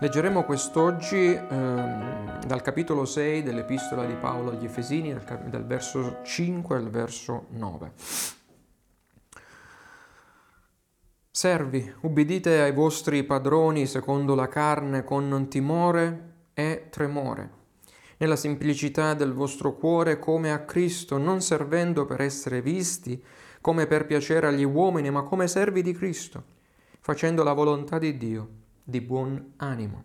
Leggeremo quest'oggi ehm, dal capitolo 6 dell'Epistola di Paolo agli Efesini, dal, dal verso 5 al verso 9. Servi, ubbidite ai vostri padroni secondo la carne con timore e tremore, nella semplicità del vostro cuore come a Cristo, non servendo per essere visti come per piacere agli uomini, ma come servi di Cristo, facendo la volontà di Dio di buon animo,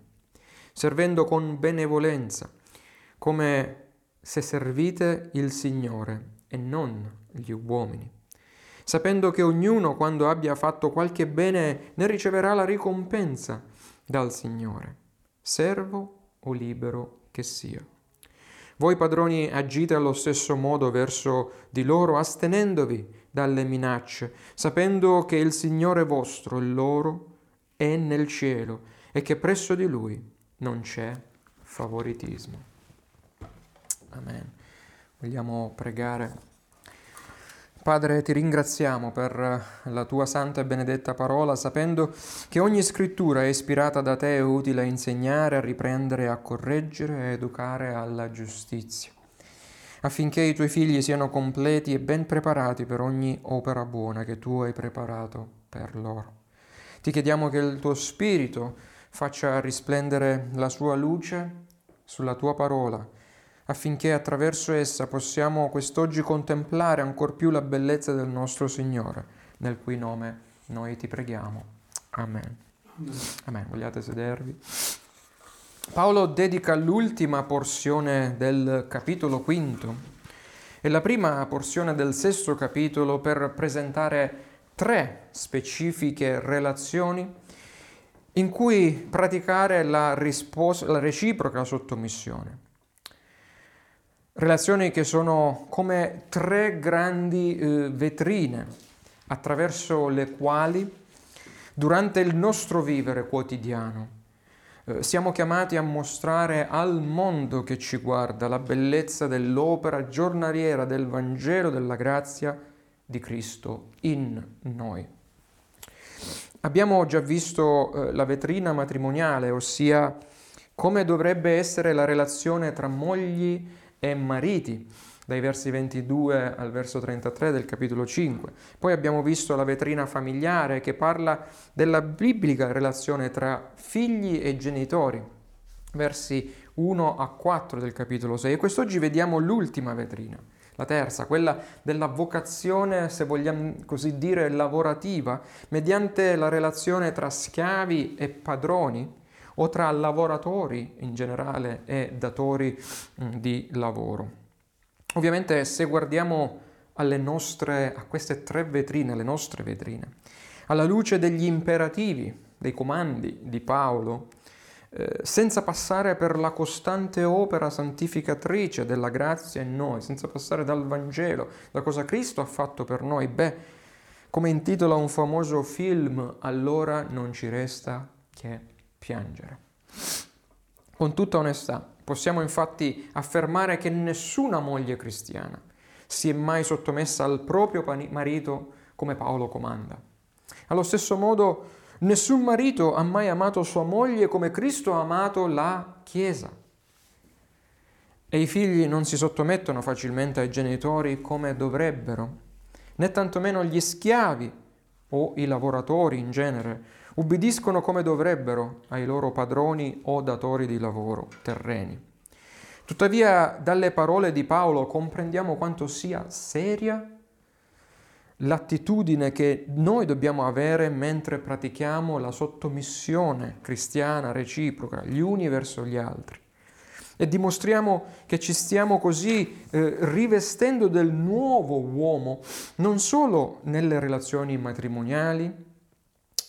servendo con benevolenza, come se servite il Signore e non gli uomini, sapendo che ognuno quando abbia fatto qualche bene ne riceverà la ricompensa dal Signore, servo o libero che sia. Voi padroni agite allo stesso modo verso di loro, astenendovi dalle minacce, sapendo che il Signore vostro, il loro, è nel cielo e che presso di lui non c'è favoritismo. Amen. Vogliamo pregare. Padre, ti ringraziamo per la tua santa e benedetta parola, sapendo che ogni scrittura è ispirata da te e utile a insegnare, a riprendere, a correggere e educare alla giustizia, affinché i tuoi figli siano completi e ben preparati per ogni opera buona che tu hai preparato per loro. Ti chiediamo che il tuo Spirito faccia risplendere la sua luce sulla tua parola, affinché attraverso essa possiamo quest'oggi contemplare ancor più la bellezza del nostro Signore, nel cui nome noi ti preghiamo. Amen. Amen. Vogliate sedervi? Paolo dedica l'ultima porzione del capitolo quinto e la prima porzione del sesto capitolo per presentare tre specifiche relazioni in cui praticare la, rispos- la reciproca sottomissione. Relazioni che sono come tre grandi eh, vetrine attraverso le quali durante il nostro vivere quotidiano eh, siamo chiamati a mostrare al mondo che ci guarda la bellezza dell'opera giornaliera del Vangelo della grazia di Cristo in noi. Abbiamo già visto eh, la vetrina matrimoniale, ossia come dovrebbe essere la relazione tra mogli e mariti, dai versi 22 al verso 33 del capitolo 5. Poi abbiamo visto la vetrina familiare che parla della biblica relazione tra figli e genitori, versi 1 a 4 del capitolo 6. E quest'oggi vediamo l'ultima vetrina, la terza, quella della vocazione, se vogliamo così dire, lavorativa, mediante la relazione tra schiavi e padroni o tra lavoratori in generale e datori mm, di lavoro. Ovviamente se guardiamo nostre, a queste tre vetrine, alle nostre vetrine, alla luce degli imperativi, dei comandi di Paolo, senza passare per la costante opera santificatrice della grazia in noi, senza passare dal Vangelo, da cosa Cristo ha fatto per noi, beh, come intitola un famoso film, allora non ci resta che piangere. Con tutta onestà, possiamo infatti affermare che nessuna moglie cristiana si è mai sottomessa al proprio marito come Paolo comanda. Allo stesso modo, Nessun marito ha mai amato sua moglie come Cristo ha amato la Chiesa. E i figli non si sottomettono facilmente ai genitori come dovrebbero, né tantomeno gli schiavi o i lavoratori in genere ubbidiscono come dovrebbero ai loro padroni o datori di lavoro terreni. Tuttavia, dalle parole di Paolo comprendiamo quanto sia seria l'attitudine che noi dobbiamo avere mentre pratichiamo la sottomissione cristiana reciproca gli uni verso gli altri. E dimostriamo che ci stiamo così eh, rivestendo del nuovo uomo, non solo nelle relazioni matrimoniali,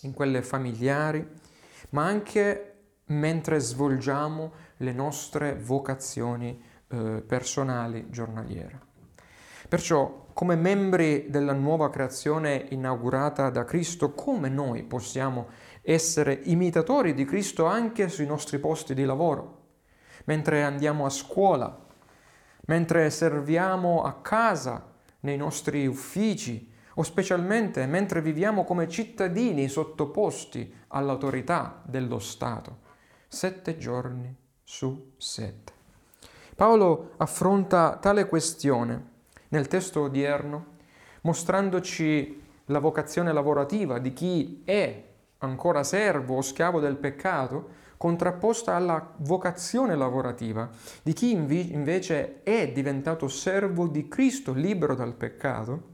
in quelle familiari, ma anche mentre svolgiamo le nostre vocazioni eh, personali giornaliere. Perciò come membri della nuova creazione inaugurata da Cristo, come noi possiamo essere imitatori di Cristo anche sui nostri posti di lavoro, mentre andiamo a scuola, mentre serviamo a casa, nei nostri uffici o specialmente mentre viviamo come cittadini sottoposti all'autorità dello Stato, sette giorni su sette. Paolo affronta tale questione nel testo odierno mostrandoci la vocazione lavorativa di chi è ancora servo o schiavo del peccato, contrapposta alla vocazione lavorativa di chi invece è diventato servo di Cristo, libero dal peccato,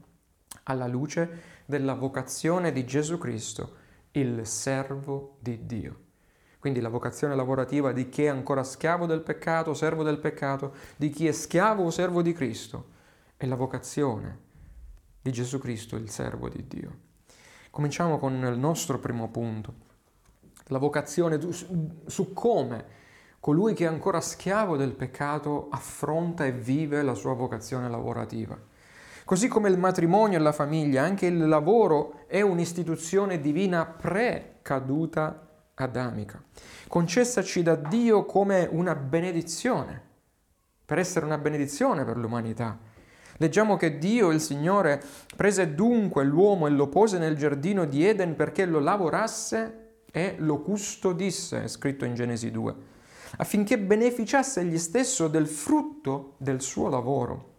alla luce della vocazione di Gesù Cristo, il servo di Dio. Quindi la vocazione lavorativa di chi è ancora schiavo del peccato, servo del peccato, di chi è schiavo o servo di Cristo, è la vocazione di Gesù Cristo, il servo di Dio. Cominciamo con il nostro primo punto, la vocazione su come colui che è ancora schiavo del peccato affronta e vive la sua vocazione lavorativa. Così come il matrimonio e la famiglia, anche il lavoro è un'istituzione divina pre-caduta adamica, concessaci da Dio come una benedizione, per essere una benedizione per l'umanità. Leggiamo che Dio, il Signore, prese dunque l'uomo e lo pose nel giardino di Eden perché lo lavorasse e lo custodisse, è scritto in Genesi 2, affinché beneficiasse egli stesso del frutto del suo lavoro.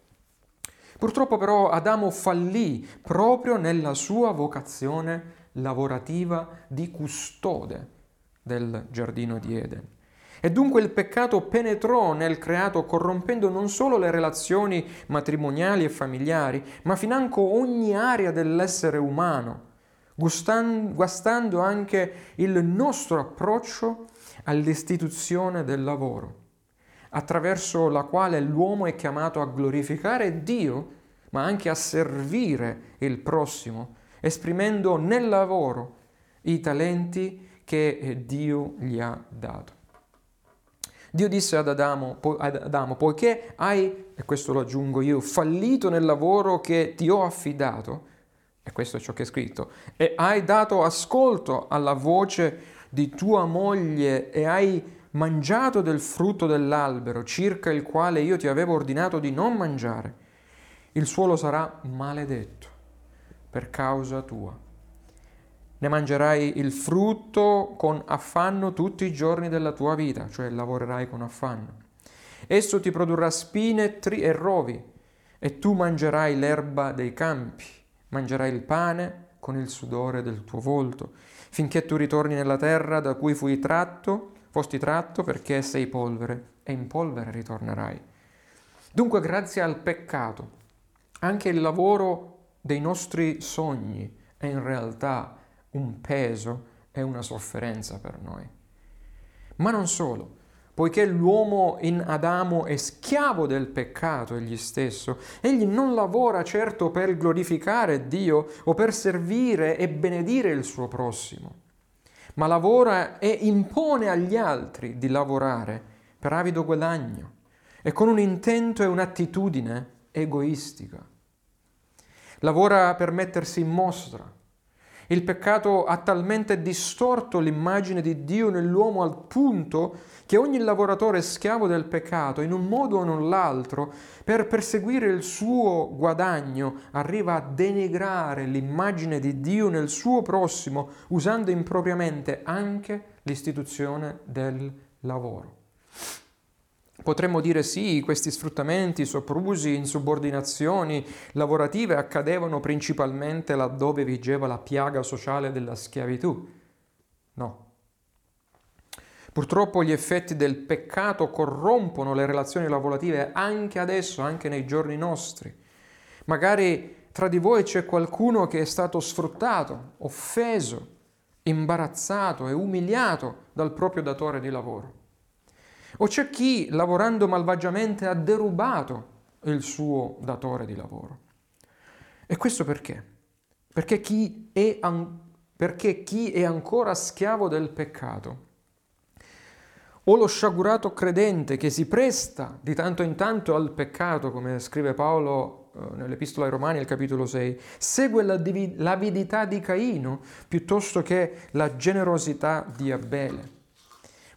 Purtroppo però Adamo fallì proprio nella sua vocazione lavorativa di custode del giardino di Eden. E dunque il peccato penetrò nel creato corrompendo non solo le relazioni matrimoniali e familiari, ma financo ogni area dell'essere umano, guastando anche il nostro approccio all'istituzione del lavoro, attraverso la quale l'uomo è chiamato a glorificare Dio, ma anche a servire il prossimo, esprimendo nel lavoro i talenti che Dio gli ha dato. Dio disse ad Adamo, ad Adamo, poiché hai, e questo lo aggiungo io, fallito nel lavoro che ti ho affidato, e questo è ciò che è scritto, e hai dato ascolto alla voce di tua moglie e hai mangiato del frutto dell'albero circa il quale io ti avevo ordinato di non mangiare, il suolo sarà maledetto per causa tua ne mangerai il frutto con affanno tutti i giorni della tua vita, cioè lavorerai con affanno. Esso ti produrrà spine e rovi, e tu mangerai l'erba dei campi, mangerai il pane con il sudore del tuo volto, finché tu ritorni nella terra da cui fui tratto, fosti tratto perché sei polvere, e in polvere ritornerai. Dunque, grazie al peccato, anche il lavoro dei nostri sogni è in realtà un peso e una sofferenza per noi. Ma non solo, poiché l'uomo in Adamo è schiavo del peccato egli stesso, egli non lavora certo per glorificare Dio o per servire e benedire il suo prossimo, ma lavora e impone agli altri di lavorare per avido guadagno e con un intento e un'attitudine egoistica. Lavora per mettersi in mostra, il peccato ha talmente distorto l'immagine di Dio nell'uomo al punto che ogni lavoratore schiavo del peccato, in un modo o nell'altro, per perseguire il suo guadagno, arriva a denigrare l'immagine di Dio nel suo prossimo, usando impropriamente anche l'istituzione del lavoro. Potremmo dire sì, questi sfruttamenti, soprusi, insubordinazioni lavorative accadevano principalmente laddove vigeva la piaga sociale della schiavitù. No. Purtroppo gli effetti del peccato corrompono le relazioni lavorative anche adesso, anche nei giorni nostri. Magari tra di voi c'è qualcuno che è stato sfruttato, offeso, imbarazzato e umiliato dal proprio datore di lavoro. O c'è chi, lavorando malvagiamente, ha derubato il suo datore di lavoro. E questo perché? Perché chi è, an- perché chi è ancora schiavo del peccato o lo sciagurato credente che si presta di tanto in tanto al peccato, come scrive Paolo eh, nell'Epistola ai Romani, al capitolo 6, segue l'avidità di Caino piuttosto che la generosità di Abele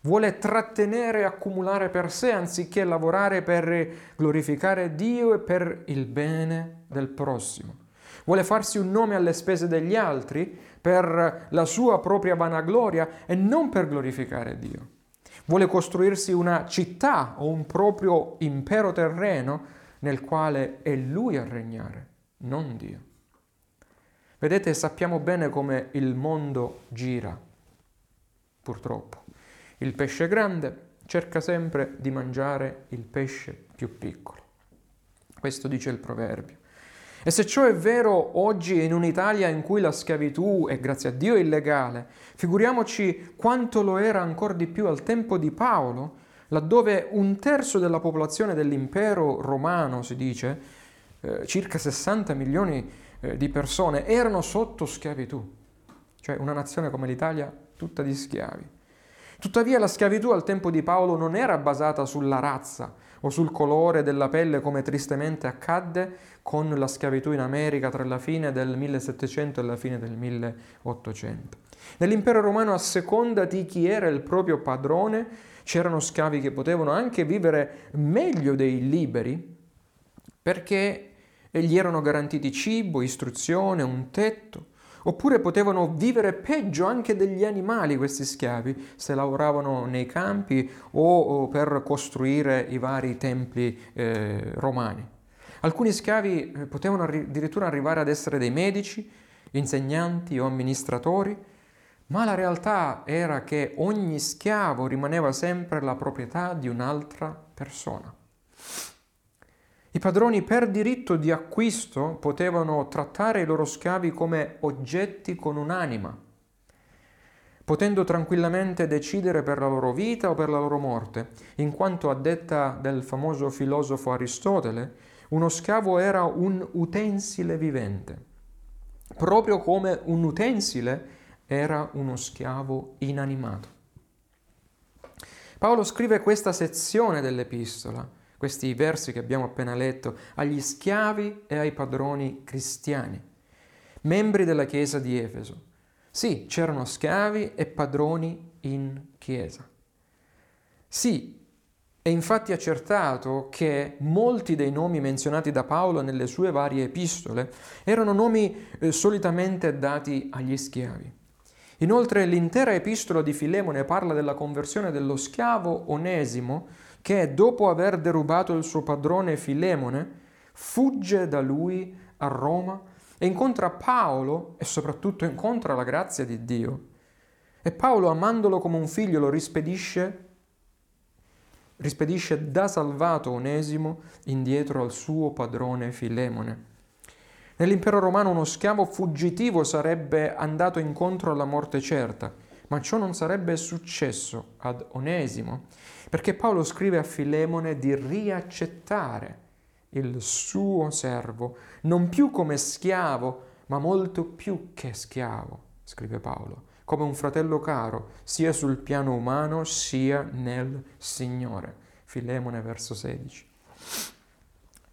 vuole trattenere e accumulare per sé anziché lavorare per glorificare Dio e per il bene del prossimo. Vuole farsi un nome alle spese degli altri per la sua propria vanagloria e non per glorificare Dio. vuole costruirsi una città o un proprio impero terreno nel quale è lui a regnare, non Dio. Vedete, sappiamo bene come il mondo gira, purtroppo. Il pesce grande cerca sempre di mangiare il pesce più piccolo. Questo dice il proverbio. E se ciò è vero oggi in un'Italia in cui la schiavitù è grazie a Dio illegale, figuriamoci quanto lo era ancora di più al tempo di Paolo, laddove un terzo della popolazione dell'impero romano, si dice, eh, circa 60 milioni eh, di persone, erano sotto schiavitù, cioè una nazione come l'Italia tutta di schiavi. Tuttavia la schiavitù al tempo di Paolo non era basata sulla razza o sul colore della pelle come tristemente accadde con la schiavitù in America tra la fine del 1700 e la fine del 1800. Nell'impero romano a seconda di chi era il proprio padrone c'erano schiavi che potevano anche vivere meglio dei liberi perché gli erano garantiti cibo, istruzione, un tetto Oppure potevano vivere peggio anche degli animali questi schiavi se lavoravano nei campi o, per costruire i vari templi eh, romani. Alcuni schiavi eh, potevano addirittura arrivare ad essere dei medici, insegnanti o amministratori, ma la realtà era che ogni schiavo rimaneva sempre la proprietà di un'altra persona. I padroni per diritto di acquisto potevano trattare i loro schiavi come oggetti con un'anima, potendo tranquillamente decidere per la loro vita o per la loro morte, in quanto a detta del famoso filosofo Aristotele, uno schiavo era un utensile vivente, proprio come un utensile era uno schiavo inanimato. Paolo scrive questa sezione dell'epistola questi versi che abbiamo appena letto, agli schiavi e ai padroni cristiani, membri della chiesa di Efeso. Sì, c'erano schiavi e padroni in chiesa. Sì, è infatti accertato che molti dei nomi menzionati da Paolo nelle sue varie epistole erano nomi eh, solitamente dati agli schiavi. Inoltre l'intera epistola di Filemone parla della conversione dello schiavo Onesimo che dopo aver derubato il suo padrone Filemone, fugge da lui a Roma e incontra Paolo e soprattutto incontra la grazia di Dio. E Paolo, amandolo come un figlio, lo rispedisce, rispedisce da salvato Onesimo indietro al suo padrone Filemone. Nell'impero romano uno schiavo fuggitivo sarebbe andato incontro alla morte certa, ma ciò non sarebbe successo ad Onesimo, perché Paolo scrive a Filemone di riaccettare il suo servo, non più come schiavo, ma molto più che schiavo, scrive Paolo, come un fratello caro, sia sul piano umano sia nel Signore. Filemone verso 16.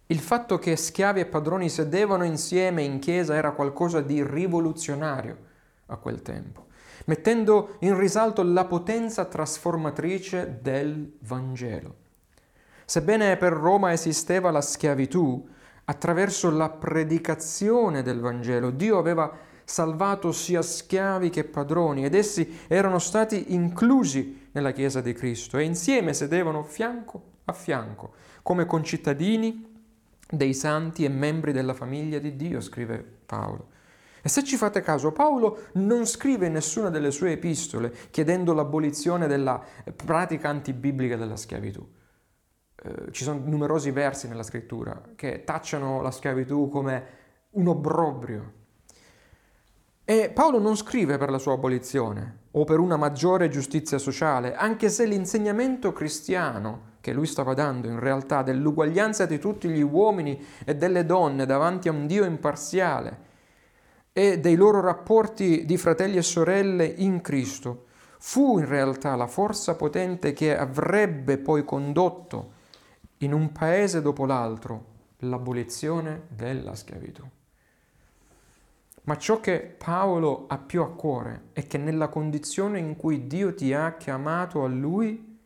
Il fatto che schiavi e padroni sedevano insieme in chiesa era qualcosa di rivoluzionario a quel tempo mettendo in risalto la potenza trasformatrice del Vangelo. Sebbene per Roma esisteva la schiavitù, attraverso la predicazione del Vangelo Dio aveva salvato sia schiavi che padroni ed essi erano stati inclusi nella Chiesa di Cristo e insieme sedevano fianco a fianco come concittadini dei santi e membri della famiglia di Dio, scrive Paolo. E se ci fate caso, Paolo non scrive in nessuna delle sue epistole chiedendo l'abolizione della pratica antibiblica della schiavitù. Eh, ci sono numerosi versi nella scrittura che tacciano la schiavitù come un obbrobrio. E Paolo non scrive per la sua abolizione o per una maggiore giustizia sociale, anche se l'insegnamento cristiano che lui stava dando in realtà dell'uguaglianza di tutti gli uomini e delle donne davanti a un Dio imparziale, e dei loro rapporti di fratelli e sorelle in Cristo fu in realtà la forza potente che avrebbe poi condotto in un paese dopo l'altro l'abolizione della schiavitù. Ma ciò che Paolo ha più a cuore è che nella condizione in cui Dio ti ha chiamato a Lui,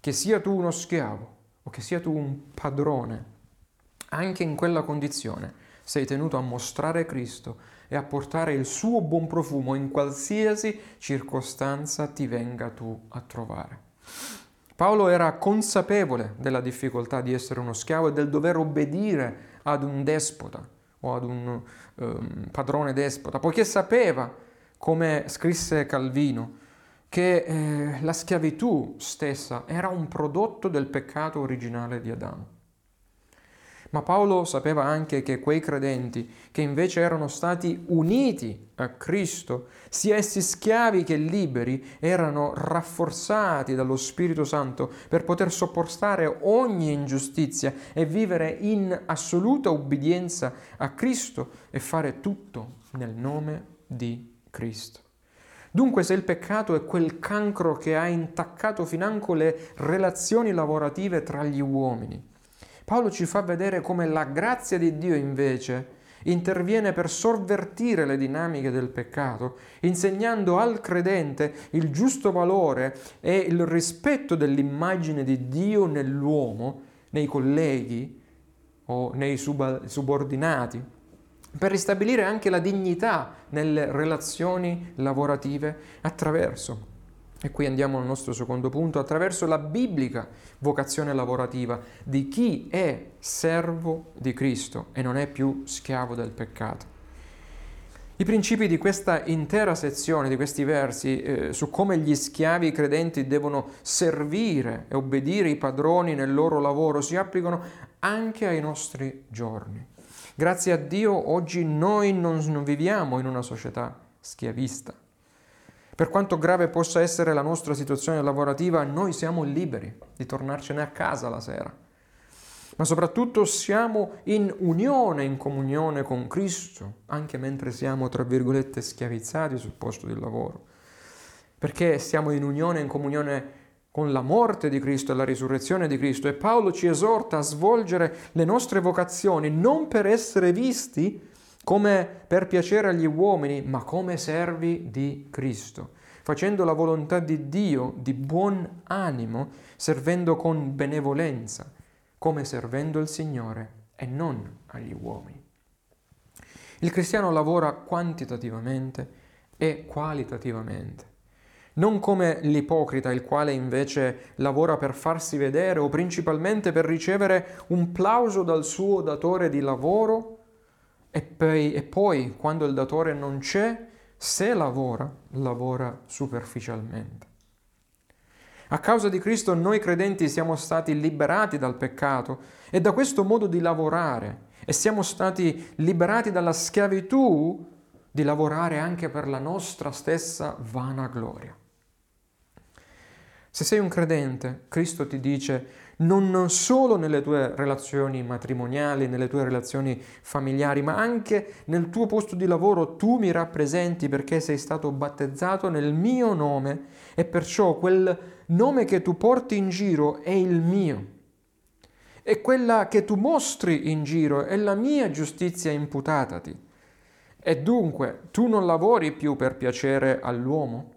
che sia tu uno schiavo o che sia tu un padrone, anche in quella condizione sei tenuto a mostrare Cristo e a portare il suo buon profumo in qualsiasi circostanza ti venga tu a trovare. Paolo era consapevole della difficoltà di essere uno schiavo e del dover obbedire ad un despota o ad un um, padrone despota, poiché sapeva, come scrisse Calvino, che eh, la schiavitù stessa era un prodotto del peccato originale di Adamo. Ma Paolo sapeva anche che quei credenti che invece erano stati uniti a Cristo, sia essi schiavi che liberi, erano rafforzati dallo Spirito Santo per poter sopportare ogni ingiustizia e vivere in assoluta obbedienza a Cristo e fare tutto nel nome di Cristo. Dunque se il peccato è quel cancro che ha intaccato financo le relazioni lavorative tra gli uomini, Paolo ci fa vedere come la grazia di Dio invece interviene per sovvertire le dinamiche del peccato, insegnando al credente il giusto valore e il rispetto dell'immagine di Dio nell'uomo, nei colleghi o nei subordinati, per ristabilire anche la dignità nelle relazioni lavorative attraverso e qui andiamo al nostro secondo punto, attraverso la biblica vocazione lavorativa di chi è servo di Cristo e non è più schiavo del peccato. I principi di questa intera sezione, di questi versi, eh, su come gli schiavi credenti devono servire e obbedire i padroni nel loro lavoro, si applicano anche ai nostri giorni. Grazie a Dio oggi noi non, non viviamo in una società schiavista per quanto grave possa essere la nostra situazione lavorativa, noi siamo liberi di tornarcene a casa la sera. Ma soprattutto siamo in unione, in comunione con Cristo, anche mentre siamo, tra virgolette, schiavizzati sul posto di lavoro. Perché siamo in unione, in comunione con la morte di Cristo e la risurrezione di Cristo. E Paolo ci esorta a svolgere le nostre vocazioni non per essere visti come per piacere agli uomini, ma come servi di Cristo, facendo la volontà di Dio di buon animo, servendo con benevolenza, come servendo il Signore e non agli uomini. Il cristiano lavora quantitativamente e qualitativamente, non come l'ipocrita, il quale invece lavora per farsi vedere o principalmente per ricevere un plauso dal suo datore di lavoro e poi, e poi quando il datore non c'è, se lavora, lavora superficialmente. A causa di Cristo noi credenti siamo stati liberati dal peccato e da questo modo di lavorare e siamo stati liberati dalla schiavitù di lavorare anche per la nostra stessa vanagloria. Se sei un credente, Cristo ti dice non solo nelle tue relazioni matrimoniali, nelle tue relazioni familiari, ma anche nel tuo posto di lavoro tu mi rappresenti perché sei stato battezzato nel mio nome e perciò quel nome che tu porti in giro è il mio. E quella che tu mostri in giro è la mia giustizia imputatati. E dunque tu non lavori più per piacere all'uomo,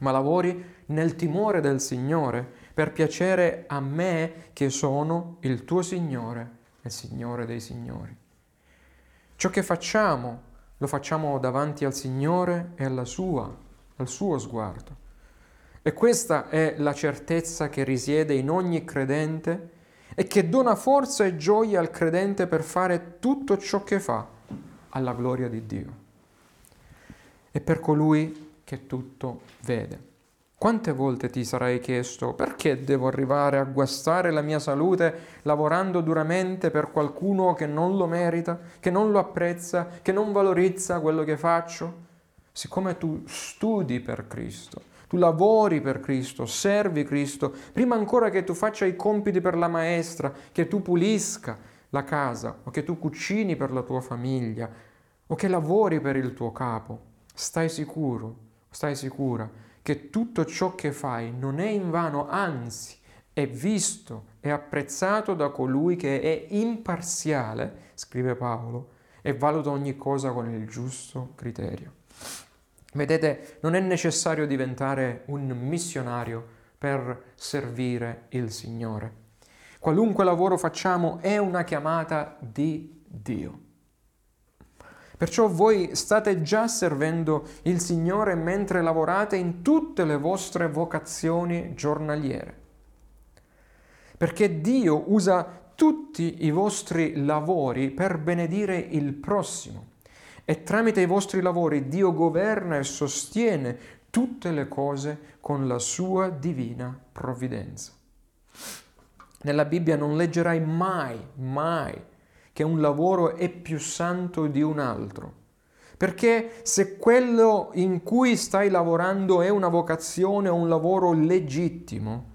ma lavori nel timore del Signore per piacere a me che sono il tuo Signore, il Signore dei Signori. Ciò che facciamo lo facciamo davanti al Signore e alla sua, al suo sguardo. E questa è la certezza che risiede in ogni credente e che dona forza e gioia al credente per fare tutto ciò che fa alla gloria di Dio. E per colui che tutto vede. Quante volte ti sarai chiesto perché devo arrivare a guastare la mia salute lavorando duramente per qualcuno che non lo merita, che non lo apprezza, che non valorizza quello che faccio? Siccome tu studi per Cristo, tu lavori per Cristo, servi Cristo, prima ancora che tu faccia i compiti per la maestra, che tu pulisca la casa o che tu cucini per la tua famiglia o che lavori per il tuo capo, stai sicuro, stai sicura che tutto ciò che fai non è invano, anzi è visto e apprezzato da colui che è imparziale, scrive Paolo, e valuta ogni cosa con il giusto criterio. Vedete, non è necessario diventare un missionario per servire il Signore. Qualunque lavoro facciamo è una chiamata di Dio. Perciò voi state già servendo il Signore mentre lavorate in tutte le vostre vocazioni giornaliere. Perché Dio usa tutti i vostri lavori per benedire il prossimo e tramite i vostri lavori Dio governa e sostiene tutte le cose con la sua divina provvidenza. Nella Bibbia non leggerai mai, mai che un lavoro è più santo di un altro. Perché se quello in cui stai lavorando è una vocazione o un lavoro legittimo,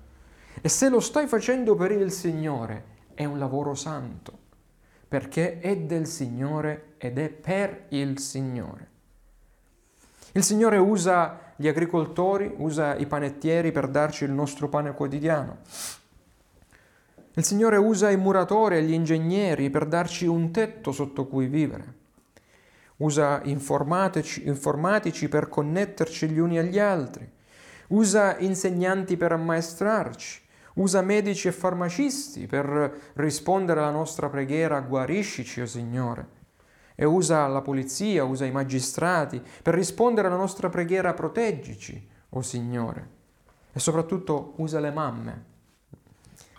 e se lo stai facendo per il Signore, è un lavoro santo, perché è del Signore ed è per il Signore. Il Signore usa gli agricoltori, usa i panettieri per darci il nostro pane quotidiano. Il Signore usa i muratori e gli ingegneri per darci un tetto sotto cui vivere. Usa informatici, informatici per connetterci gli uni agli altri. Usa insegnanti per ammaestrarci. Usa medici e farmacisti per rispondere alla nostra preghiera guariscici, o oh Signore. E usa la polizia, usa i magistrati per rispondere alla nostra preghiera proteggici, o oh Signore. E soprattutto usa le mamme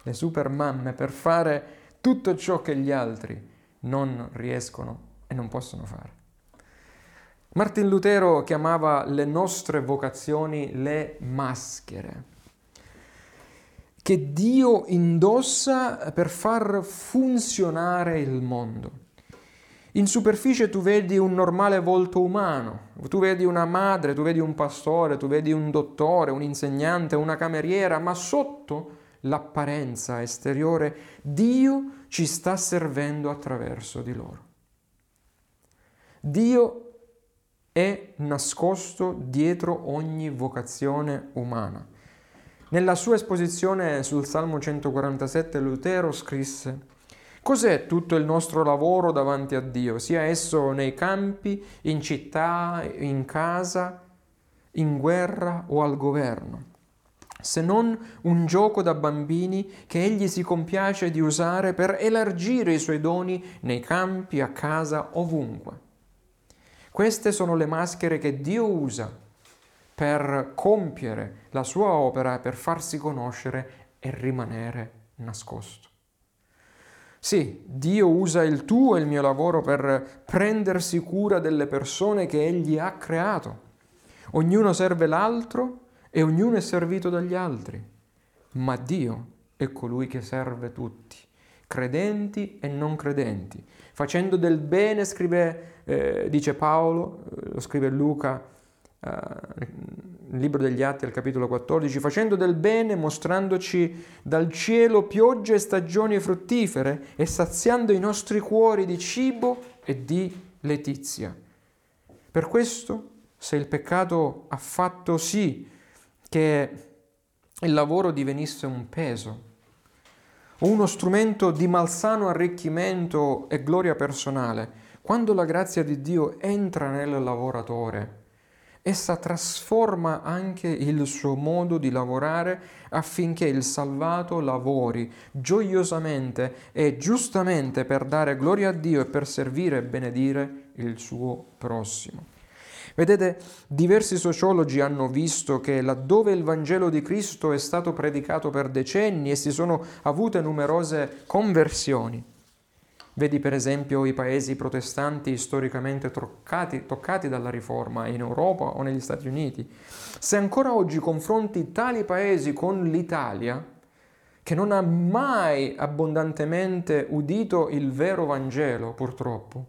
le super mamme per fare tutto ciò che gli altri non riescono e non possono fare. Martin Lutero chiamava le nostre vocazioni le maschere che Dio indossa per far funzionare il mondo. In superficie tu vedi un normale volto umano, tu vedi una madre, tu vedi un pastore, tu vedi un dottore, un insegnante, una cameriera, ma sotto l'apparenza esteriore, Dio ci sta servendo attraverso di loro. Dio è nascosto dietro ogni vocazione umana. Nella sua esposizione sul Salmo 147 Lutero scrisse Cos'è tutto il nostro lavoro davanti a Dio, sia esso nei campi, in città, in casa, in guerra o al governo? Se non un gioco da bambini che egli si compiace di usare per elargire i suoi doni nei campi, a casa, ovunque. Queste sono le maschere che Dio usa per compiere la sua opera, per farsi conoscere e rimanere nascosto. Sì, Dio usa il tuo e il mio lavoro per prendersi cura delle persone che Egli ha creato. Ognuno serve l'altro e ognuno è servito dagli altri, ma Dio è colui che serve tutti, credenti e non credenti, facendo del bene, scrive, eh, dice Paolo, eh, lo scrive Luca, eh, nel libro degli Atti al capitolo 14, facendo del bene, mostrandoci dal cielo piogge e stagioni fruttifere e saziando i nostri cuori di cibo e di letizia. Per questo, se il peccato ha fatto sì che il lavoro divenisse un peso o uno strumento di malsano arricchimento e gloria personale. Quando la grazia di Dio entra nel lavoratore, essa trasforma anche il suo modo di lavorare affinché il salvato lavori gioiosamente e giustamente per dare gloria a Dio e per servire e benedire il suo prossimo. Vedete, diversi sociologi hanno visto che laddove il Vangelo di Cristo è stato predicato per decenni e si sono avute numerose conversioni, vedi per esempio i paesi protestanti storicamente toccati, toccati dalla Riforma in Europa o negli Stati Uniti, se ancora oggi confronti tali paesi con l'Italia, che non ha mai abbondantemente udito il vero Vangelo, purtroppo,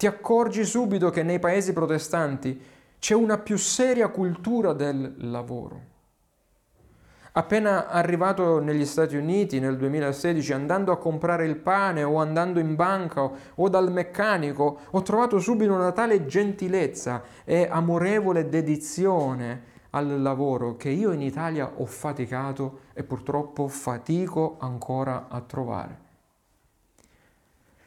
ti accorgi subito che nei paesi protestanti c'è una più seria cultura del lavoro. Appena arrivato negli Stati Uniti nel 2016, andando a comprare il pane o andando in banca o dal meccanico, ho trovato subito una tale gentilezza e amorevole dedizione al lavoro che io in Italia ho faticato e purtroppo fatico ancora a trovare.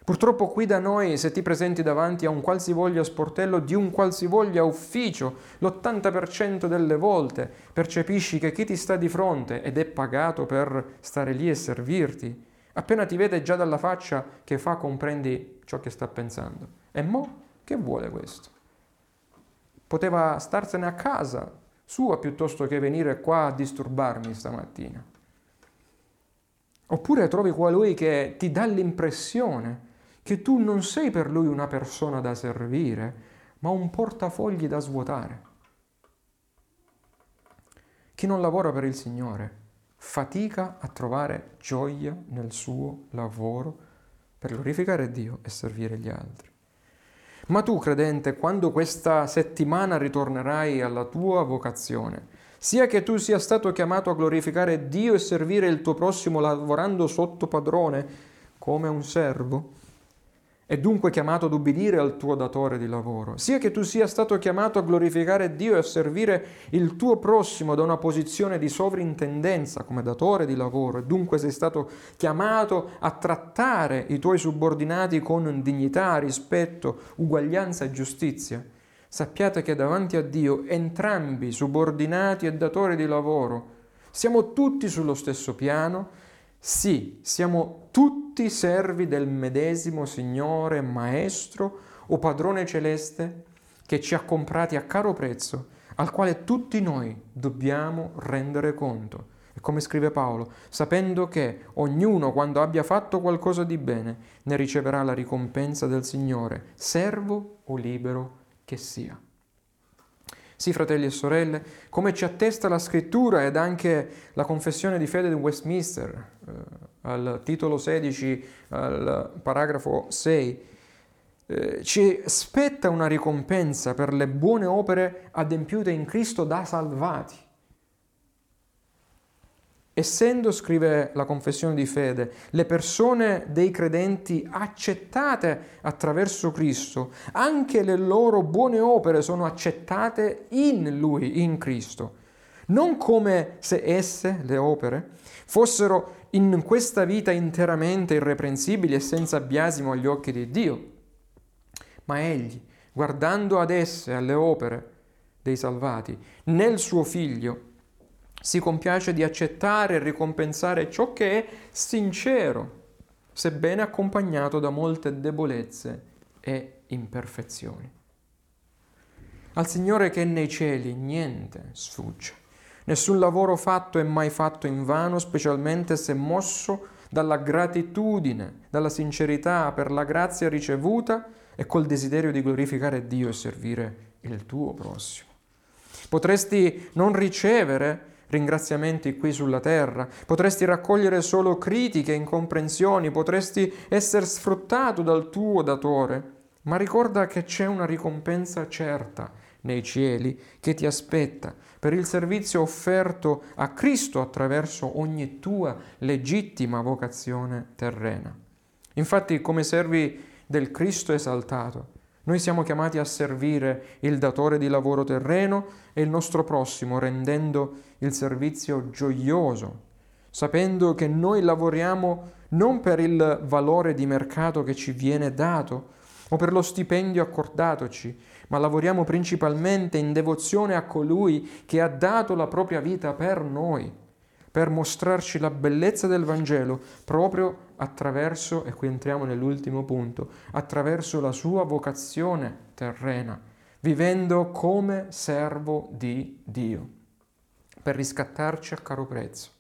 Purtroppo qui da noi, se ti presenti davanti a un qualsivoglia sportello di un qualsivoglia ufficio, l'80% delle volte percepisci che chi ti sta di fronte ed è pagato per stare lì e servirti, Appena ti vede già dalla faccia che fa, comprendi ciò che sta pensando. E mo che vuole questo? Poteva starsene a casa sua piuttosto che venire qua a disturbarmi stamattina. Oppure trovi colui che ti dà l'impressione che tu non sei per lui una persona da servire, ma un portafogli da svuotare. Chi non lavora per il Signore fatica a trovare gioia nel suo lavoro per glorificare Dio e servire gli altri. Ma tu, credente, quando questa settimana ritornerai alla tua vocazione, sia che tu sia stato chiamato a glorificare Dio e servire il tuo prossimo lavorando sotto padrone come un servo, è dunque chiamato ad ubbidire al tuo datore di lavoro, sia che tu sia stato chiamato a glorificare Dio e a servire il tuo prossimo da una posizione di sovrintendenza come datore di lavoro, e dunque sei stato chiamato a trattare i tuoi subordinati con dignità, rispetto, uguaglianza e giustizia. Sappiate che davanti a Dio entrambi, subordinati e datori di lavoro, siamo tutti sullo stesso piano, sì, siamo tutti servi del medesimo Signore, Maestro o Padrone Celeste che ci ha comprati a caro prezzo, al quale tutti noi dobbiamo rendere conto. E come scrive Paolo, sapendo che ognuno quando abbia fatto qualcosa di bene ne riceverà la ricompensa del Signore, servo o libero che sia. Sì, fratelli e sorelle, come ci attesta la scrittura ed anche la confessione di fede di Westminster, al titolo 16, al paragrafo 6, eh, ci spetta una ricompensa per le buone opere adempiute in Cristo da salvati. Essendo, scrive la confessione di fede, le persone dei credenti accettate attraverso Cristo, anche le loro buone opere sono accettate in Lui, in Cristo. Non come se esse, le opere, fossero in questa vita interamente irreprensibili e senza biasimo agli occhi di Dio, ma Egli, guardando ad esse, alle opere dei salvati, nel suo Figlio, si compiace di accettare e ricompensare ciò che è sincero, sebbene accompagnato da molte debolezze e imperfezioni. Al Signore che è nei cieli niente sfugge. Nessun lavoro fatto è mai fatto in vano, specialmente se mosso dalla gratitudine, dalla sincerità per la grazia ricevuta e col desiderio di glorificare Dio e servire il tuo prossimo. Potresti non ricevere ringraziamenti qui sulla terra, potresti raccogliere solo critiche, incomprensioni, potresti essere sfruttato dal tuo datore, ma ricorda che c'è una ricompensa certa nei cieli che ti aspetta per il servizio offerto a Cristo attraverso ogni tua legittima vocazione terrena. Infatti, come servi del Cristo esaltato, noi siamo chiamati a servire il datore di lavoro terreno e il nostro prossimo, rendendo il servizio gioioso, sapendo che noi lavoriamo non per il valore di mercato che ci viene dato o per lo stipendio accordatoci, ma lavoriamo principalmente in devozione a colui che ha dato la propria vita per noi, per mostrarci la bellezza del Vangelo proprio attraverso, e qui entriamo nell'ultimo punto, attraverso la sua vocazione terrena, vivendo come servo di Dio, per riscattarci a caro prezzo.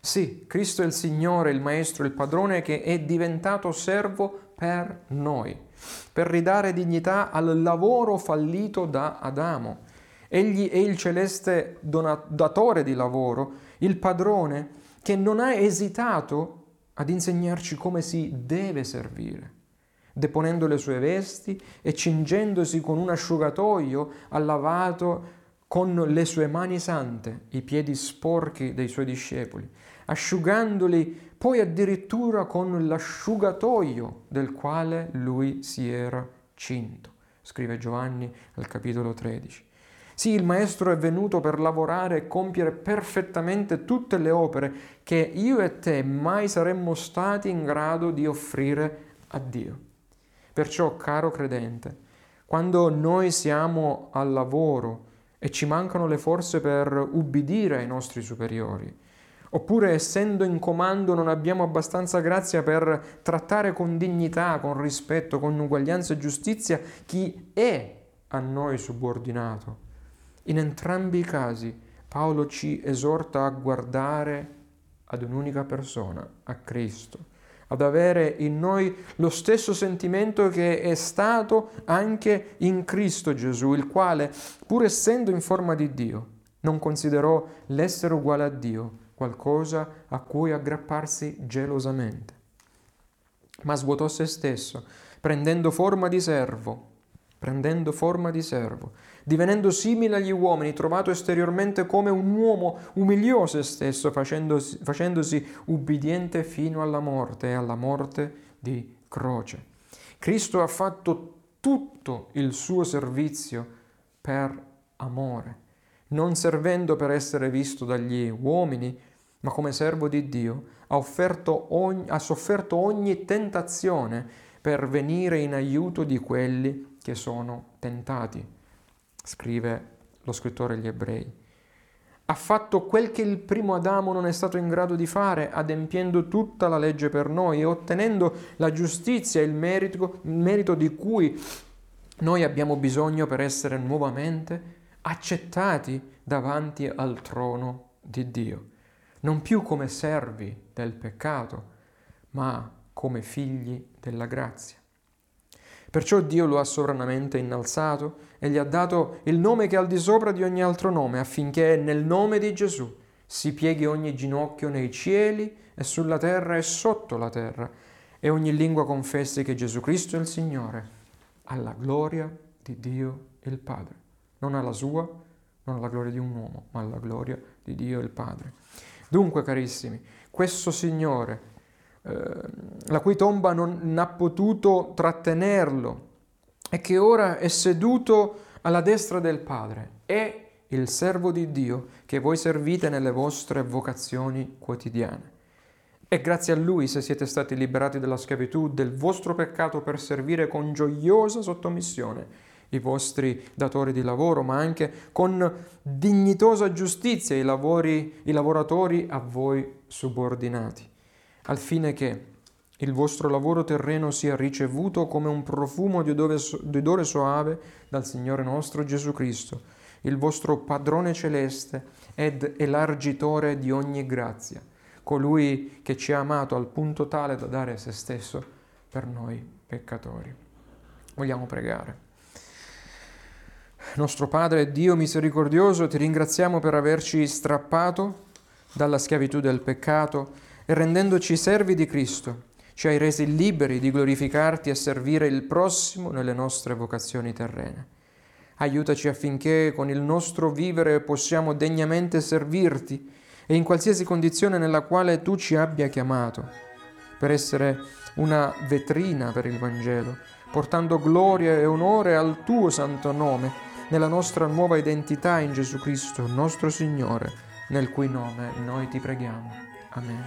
Sì, Cristo è il Signore, il Maestro, il Padrone che è diventato servo per noi, per ridare dignità al lavoro fallito da Adamo. Egli è il celeste donatore di lavoro, il padrone che non ha esitato ad insegnarci come si deve servire, deponendo le sue vesti e cingendosi con un asciugatoio ha lavato con le sue mani sante i piedi sporchi dei suoi discepoli, asciugandoli poi addirittura con l'asciugatoio del quale lui si era cinto, scrive Giovanni al capitolo 13. Sì, il Maestro è venuto per lavorare e compiere perfettamente tutte le opere che io e te mai saremmo stati in grado di offrire a Dio. Perciò, caro credente, quando noi siamo al lavoro e ci mancano le forze per ubbidire ai nostri superiori, Oppure essendo in comando non abbiamo abbastanza grazia per trattare con dignità, con rispetto, con uguaglianza e giustizia chi è a noi subordinato. In entrambi i casi Paolo ci esorta a guardare ad un'unica persona, a Cristo, ad avere in noi lo stesso sentimento che è stato anche in Cristo Gesù, il quale, pur essendo in forma di Dio, non considerò l'essere uguale a Dio qualcosa a cui aggrapparsi gelosamente, ma svuotò se stesso, prendendo forma di servo, prendendo forma di servo, divenendo simile agli uomini, trovato esteriormente come un uomo, umiliò se stesso, facendosi, facendosi ubbidiente fino alla morte e alla morte di croce. Cristo ha fatto tutto il suo servizio per amore, non servendo per essere visto dagli uomini, ma come servo di Dio ha, ogni, ha sofferto ogni tentazione per venire in aiuto di quelli che sono tentati, scrive lo scrittore agli ebrei. Ha fatto quel che il primo Adamo non è stato in grado di fare, adempiendo tutta la legge per noi e ottenendo la giustizia e il merito, il merito di cui noi abbiamo bisogno per essere nuovamente accettati davanti al trono di Dio non più come servi del peccato, ma come figli della grazia. Perciò Dio lo ha sovranamente innalzato e gli ha dato il nome che è al di sopra di ogni altro nome, affinché nel nome di Gesù si pieghi ogni ginocchio nei cieli e sulla terra e sotto la terra, e ogni lingua confessi che Gesù Cristo è il Signore, alla gloria di Dio il Padre. Non alla sua, non alla gloria di un uomo, ma alla gloria di Dio il Padre. Dunque, carissimi, questo Signore, eh, la cui tomba non ha potuto trattenerlo e che ora è seduto alla destra del Padre, è il servo di Dio che voi servite nelle vostre vocazioni quotidiane. E grazie a Lui se siete stati liberati dalla schiavitù del vostro peccato per servire con gioiosa sottomissione i vostri datori di lavoro, ma anche con dignitosa giustizia i, lavori, i lavoratori a voi subordinati, al fine che il vostro lavoro terreno sia ricevuto come un profumo di odore, di odore soave dal Signore nostro Gesù Cristo, il vostro padrone celeste ed elargitore di ogni grazia, colui che ci ha amato al punto tale da dare se stesso per noi peccatori. Vogliamo pregare. Nostro Padre Dio misericordioso, ti ringraziamo per averci strappato dalla schiavitù del peccato e rendendoci servi di Cristo, ci hai resi liberi di glorificarti e servire il prossimo nelle nostre vocazioni terrene. Aiutaci affinché con il nostro vivere possiamo degnamente servirti e in qualsiasi condizione nella quale tu ci abbia chiamato, per essere una vetrina per il Vangelo, portando gloria e onore al tuo santo nome nella nostra nuova identità in Gesù Cristo, nostro Signore, nel cui nome noi ti preghiamo. Amen.